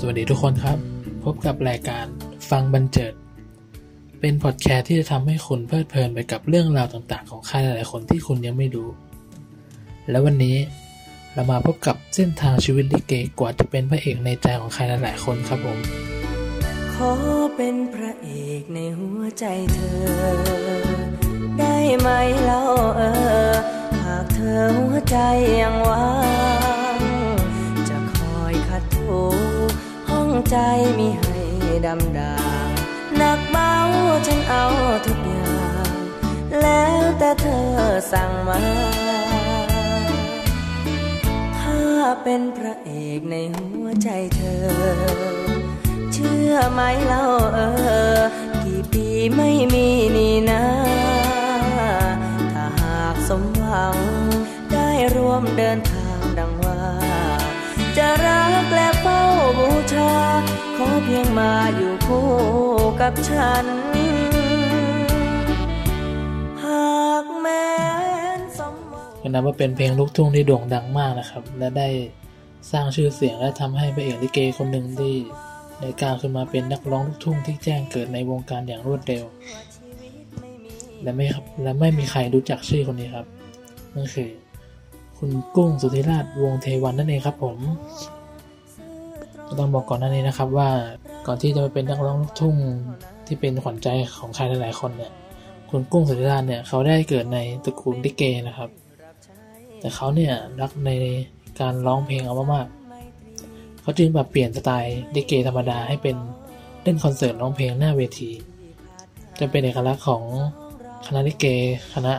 สวัสดีทุกคนครับ พบกับรายการฟังบันเจิด เป็นพอดแคสต์ที่จะทำให้คุณเพลิดเพลินไปกับเรื่องราวต่างๆ ของใครหลายๆคนที่คุณยังไม่รู้ และวันนี้เรามาพบกับเส้นทางชีวิตลิเกกว่าจะเป็นพระเอกในใจของใครหลายๆคนครับผม ขอเป็นพระเอกในหัวใจเธอ ได้ไหมเล่าเออ หากเธอหัวใจยังว่าง ใจมีให้ดำดางหนักเบาฉันเอาทุกอย่าง แล้วแต่เธอสั่งมา ถ้าเป็นพระเอกในหัวใจเธอ เชื่อไหมเล่าเออ กี่ปีไม่มีนี่นะถ้าหากสมหวังได้ร่วมเดินทาง มาอยู่คู่กับฉัน หากแม้นสมหวังก็นับว่าเป็นเพลงลูกทุ่งที่โด่งดังมากนะครับ และได้สร้างชื่อเสียงและทำให้พระเอกลิเกคนหนึ่งที่ได้ก้าวขึ้นมาเป็นนักร้องลูกทุ่งที่แจ้งเกิดในวงการอย่างรวดเร็ว และไม่ครับและไม่มีใครรู้จักชื่อคนนี้ครับนั่นคือคุณกุ้งสุธิราชวงเทวันนั่นเองครับผม ก็ต้องบอกก่อนหน้านี้นะครับว่า ก่อนที่จะมาเป็นนักร้องลูกทุ่งที่เป็นขวัญใจของใครหลายๆคนเนี่ยคุณกุ้งสุธิราชเนี่ยเขาได้เกิดในตระกูลลิเกนะครับ แต่เขาเนี่ยรักในการร้องเพลงเอามากๆเขาจึงปรับเปลี่ยนสไตล์ลิเกธรรมดาให้เป็นเล่นคอนเสิร์ตร้องเพลงหน้าเวที จะเป็นเอกลักษณ์ของคณะลิเก คณะ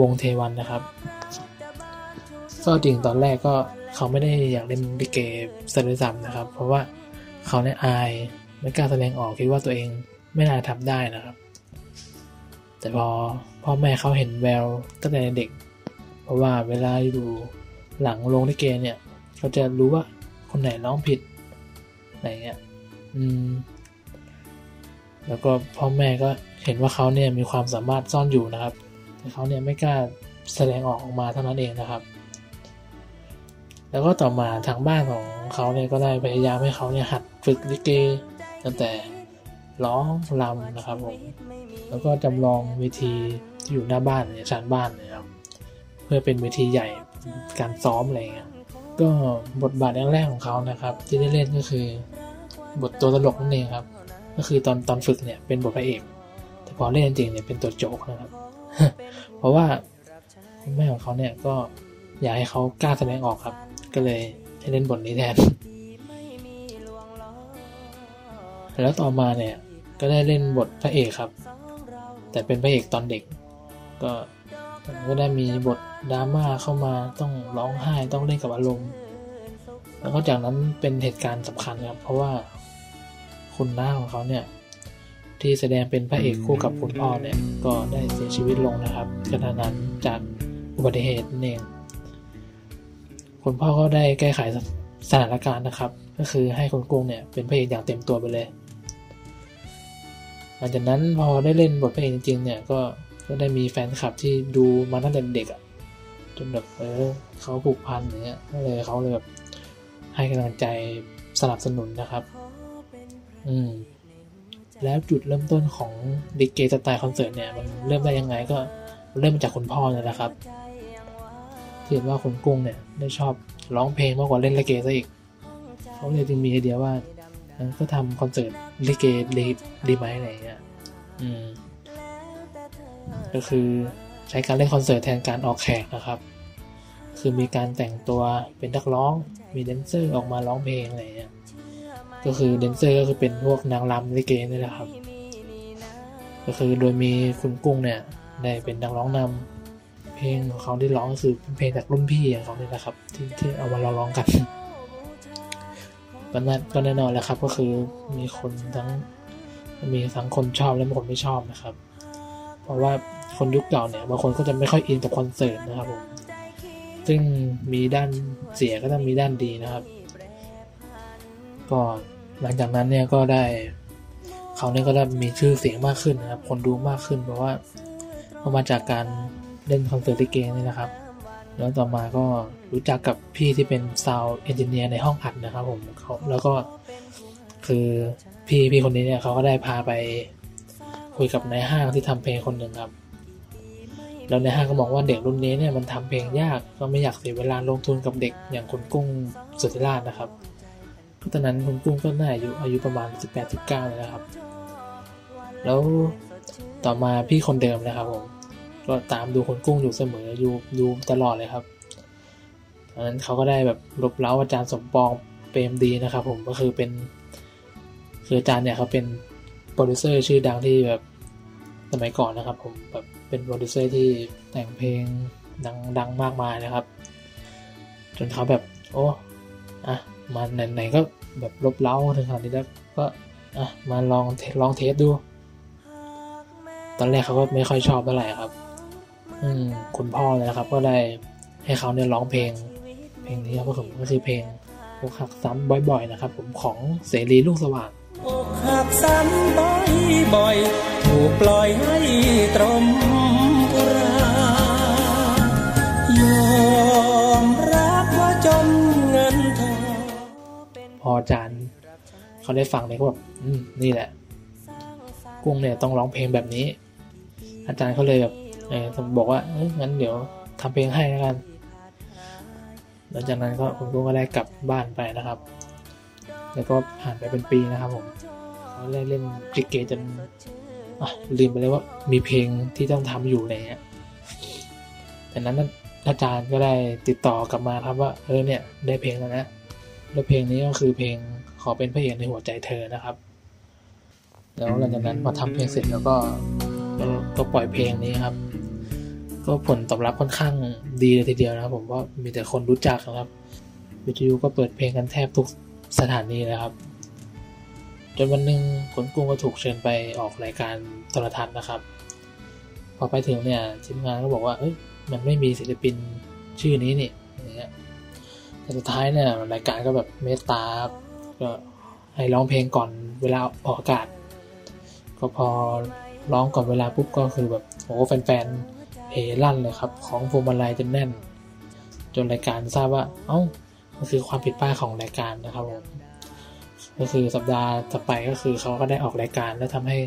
วงเทวันนะครับก็จริงตอนแรกก็เขาไม่ได้อยากเล่นลิเกซะด้วยซ้ำนะครับ เพราะว่า เขาเนี่ยอายไม่กล้าแสดงออกคิดว่าตัวเองไม่น่าทำได้นะครับ แต่พอพ่อแม่เขาเห็นแววตั้งแต่เด็ก เพราะว่าเวลาอยู่หลังโรงลิเกเนี่ยเขาจะรู้ว่าคนไหนร้องผิดอะไรเงี้ยอืม แล้วก็พ่อแม่ก็เห็นว่าเขาเนี่ยมีความสามารถซ่อนอยู่นะครับ แต่เขาเนี่ยไม่กล้าแสดงออกออกมาเท่านั้นเองนะครับ แล้วก็ต่อมาทางบ้านของเขาเนี่ยก็ได้พยายามให้เขาเนี่ยหัดฝึกลิเกตั้งแต่ร้องรำนะครับผมแล้วก็จำลองเวทีที่อยู่หน้าบ้านเนี่ยชานบ้านนี่ยครับเพื่อเป็นเวทีใหญ่การซ้อมอะไรเงี้ยก็บทบาทแรกๆของเขานะครับ ที่ได้เล่นก็คือบทตัวตลกนั่นเองครับ ก็คือตอนตอนฝึกเนี่ยเป็นบทพระเอก แต่พอเล่นจริงเนี่ยเป็นตัวโจกนะครับ เพราะว่าคุณแม่ของเขาเนี่ยก็อยากให้เขากล้าแสดงออกครับ ก็เลยให้เล่นบทนี้แทน แล้วต่อมาเนี่ยก็ได้เล่นบทพระเอกครับ แต่เป็นพระเอกตอนเด็ก ก็ก็ได้มีบทดราม่าเข้ามาต้องร้องไห้ต้องเล่นกับอารมณ์ แล้วก็จากนั้นเป็นเหตุการณ์สำคัญครับ เพราะว่าคุณน้าของเขาเนี่ยที่แสดงเป็นพระเอกคู่กับคุณพ่อเนี่ย ก็ได้เสียชีวิตลงนะครับกระทันหันจากอุบัติเหตุนั่นเอง คุณพ่อก็ได้แก้ไขสถานการณ์นะครับ ก็คือให้คุณกุ้งเนี่ยเป็นพระเอกอย่างเต็มตัวไปเลย หลังจากนั้นพอได้เล่นบทพระเอกจริงๆเนี่ยก็ก็ได้มีแฟนคลับที่ดูมาตั้งแต่เด็กอะจนแบบเออเขาผูกพันอย่างเงี้ยก็เลยเขาเลยแบบให้กำลังใจสนับสนุนนะครับ อืมแล้วจุดเริ่มต้นของดิเกสไตล์คอนเสิร์ตเนี่ยมันเริ่มได้ยังไงก็เริ่มมาจากคุณพ่อเนี่ยแหละครับ เห็นว่าคุณกุ้งเนี่ยได้ชอบร้องเพลงมากกว่าเล่นลิเกซะอีกเขาเลยจึงมีไอเดียว่าก็ทำคอนเสิร์ตลิเกดีดีไหมอะไรอย่างเงี้ยอืมก็คือใช้การเล่นคอนเสิร์ตแทนการออกแขกนะครับ คือมีการแต่งตัวเป็นนักร้อง มีแดนเซอร์ออกมาร้องเพลงอะไรอย่างเงี้ยก็คือแดนเซอร์ก็คือเป็นพวกนางรำลิเกนี่แหละครับ ก็คือโดยมีคุณกุ้งเนี่ยได้เป็นนักร้องนำ เพลงของเขาที่ร้องก็คือเป็นเพลงจากรุ่นพี่ของเขาเนี่ยนะครับ ที่ที่เอามาร้องกันก็น่ก็แน่นอนแหล้วครับ ก็คือมีคนทั้งมีทั้งคนชอบและคนไม่ชอบนะครับ เพราะว่าคนยุคเก่าเนี่ยบางคนก็จะไม่ค่อยอินกับคอนเสิร์ตนะครับผมซึ่งมีด้านเสียก็ต้องมีด้านดีนะครับก็หลังจากนั้นเนี่ยก็ได้เขาเนี่ยก็ได้มีชื่อเสียงมากขึ้นนะครับ คนดูมากขึ้นเพราะว่าเพราะมาจากการ เล่นคอนเสิร์ตลิเกนี่นะครับ แล้วต่อมาก็รู้จักกับพี่ที่เป็นซาวเอนจิเนียร์ในห้องอัดนะครับผมเขาแล้วก็คือพี่พี่คนนี้เนี่ยเขาก็ได้พาไปคุยกับนายห้างที่ทำเพลงคนหนึ่งครับ แล้วนายห้างก็บอกว่าเด็กรุ่นนี้เนี่ยมันทำเพลงยากก็ไม่อยากเสียเวลาลงทุนกับเด็กอย่างคุณกุ้งสุธิราชนะครับก็ตอนนั้นคุณกุ้งก็น่าอายุอายุประมาณ 18-19เลยนะครับ แล้วต่อมาพี่คนเดิมนะครับผม ก็ตามดูคุณกุ้งอยู่เสมออยู่ดูตลอดเลยครับตอนนั้นเขาก็ได้แบบรบเร้าอาจารย์สมปองเปรมปรีดิ์นะครับผมก็คือเป็นคืออาจารย์เนี่ยเขาเป็นโปรดิวเซอร์ชื่อดังที่แบบสมัยก่อนนะครับ ผมแบบเป็นโปรดิวเซอร์ที่แต่งเพลงดังดังมากมายนะครับ จนเขาแบบ โอ้อะมาไหนๆก็แบบรบเร้าถึงขนาดนี้แล้วก็อะมาลองลองเทสดู ตอนแรกเขาก็ไม่ค่อยชอบเท่าไหร่ครับ อืมคุณพ่อเลยนะครับ ก็ได้ให้เขาเนี่ยร้องเพลง เพลงนี้ครับผมก็คือเพลงอกหักซ้ำบ่อยๆนะครับ ผมของเสรีลูกสว่างอกหักซ้ำบ่อยบ่อยๆถูกปล่อยให้ตรมอุรายอมรับว่าจนเงินทองพออาจารย์เขาได้ฟังเนี่ยก็แบบอืมนี่แหละ กุ้งเนี่ยต้องร้องเพลงแบบนี้ อาจารย์เขาเลยแบบ เออบอกว่าเอ้ยงั้นเดี๋ยวทำเพลงให้แล้วกันหลังจากนั้นก็คุณกุ้งก็ได้กลับบ้านไปนะครับ แล้วก็ผ่านไปเป็นปีนะครับผมเขาเล่นเล่นลิเกจนลืมไปเลยว่ามีเพลงที่ต้องทำอยู่อะไรเงี้ยแต่นั้นอาจารย์ก็ได้ติดต่อกลับมาครับว่าเออเนี่ยได้เพลงแล้วนะแล้วเพลงนี้ก็คือเพลงขอเป็นพระเอกในหัวใจเธอนะครับ แล้วหลังจากนั้นพอทำเพลงเสร็จแล้วก็ก็ก็ปล่อยเพลงนี้ครับ ก็ผลตอบรับค่อนข้างดีเลยทีเดียวนะครับผมว่ามีแต่คนรู้จักนะครับ วิทยุก็เปิดเพลงกันแทบทุกสถานีนะครับ จนวันหนึ่งขนกุ้งก็ถูกเชิญไปออกรายการโทรทัศน์นะครับ พอไปถึงเนี่ยทีมงานก็บอกว่า เอ้ยมันไม่มีศิลปินชื่อนี้นี่อย่างเงี้ยแต่สุดท้ายเนี่ยรายการก็แบบเมตตาก็ให้ร้องเพลงก่อนเวลาออกอากาศ ก็พอร้องก่อนเวลาปุ๊บก็คือแบบโอ้แฟนๆ เฮลั่นเลยครับ ของพวงมาลัยจนแน่น จนรายการทราบว่าเอ้ามันคือความผิดพลาดของรายการนะครับผมก็คือสัปดาห์ต่อไปก็คือเขาก็ได้ออกรายการแล้วทำให้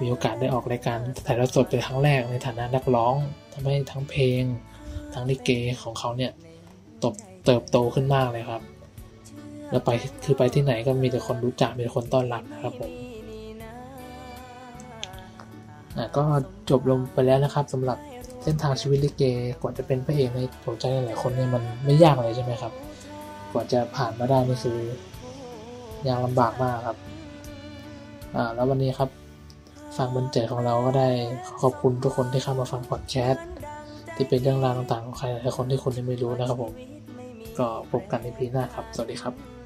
มีโอกาสได้ออกรายการถ่ายทอดสดเป็นครั้งแรกในฐานะนักร้องทำให้ทั้งเพลง ทั้งลิเกของเขาเนี่ยตบเติบโตขึ้นมากเลยครับ แล้วไปคือไปที่ไหนก็มีแต่คนรู้จักมีแต่คนต้อนรับนะครับผมอะก็จบลงไปแล้วนะครับสำหรับ เส้นทางชีวิตลิเกกว่าจะเป็นพระเอกในหัวใจหลายคนเนี่ยมันไม่ยากเลยใช่ไหมครับ กว่าจะผ่านมาได้นี่คือยากลำบากมากครับ อ่า แล้ววันนี้ครับฟังบรรเจิดของเราก็ได้ขอบคุณทุกคนที่เข้ามาฟังพอดแคสต์ที่เป็นเรื่องราวต่างๆของใครหลายคนที่คุณยังไม่รู้นะครับผม ก็พบกันในพีหน้าครับ สวัสดีครับ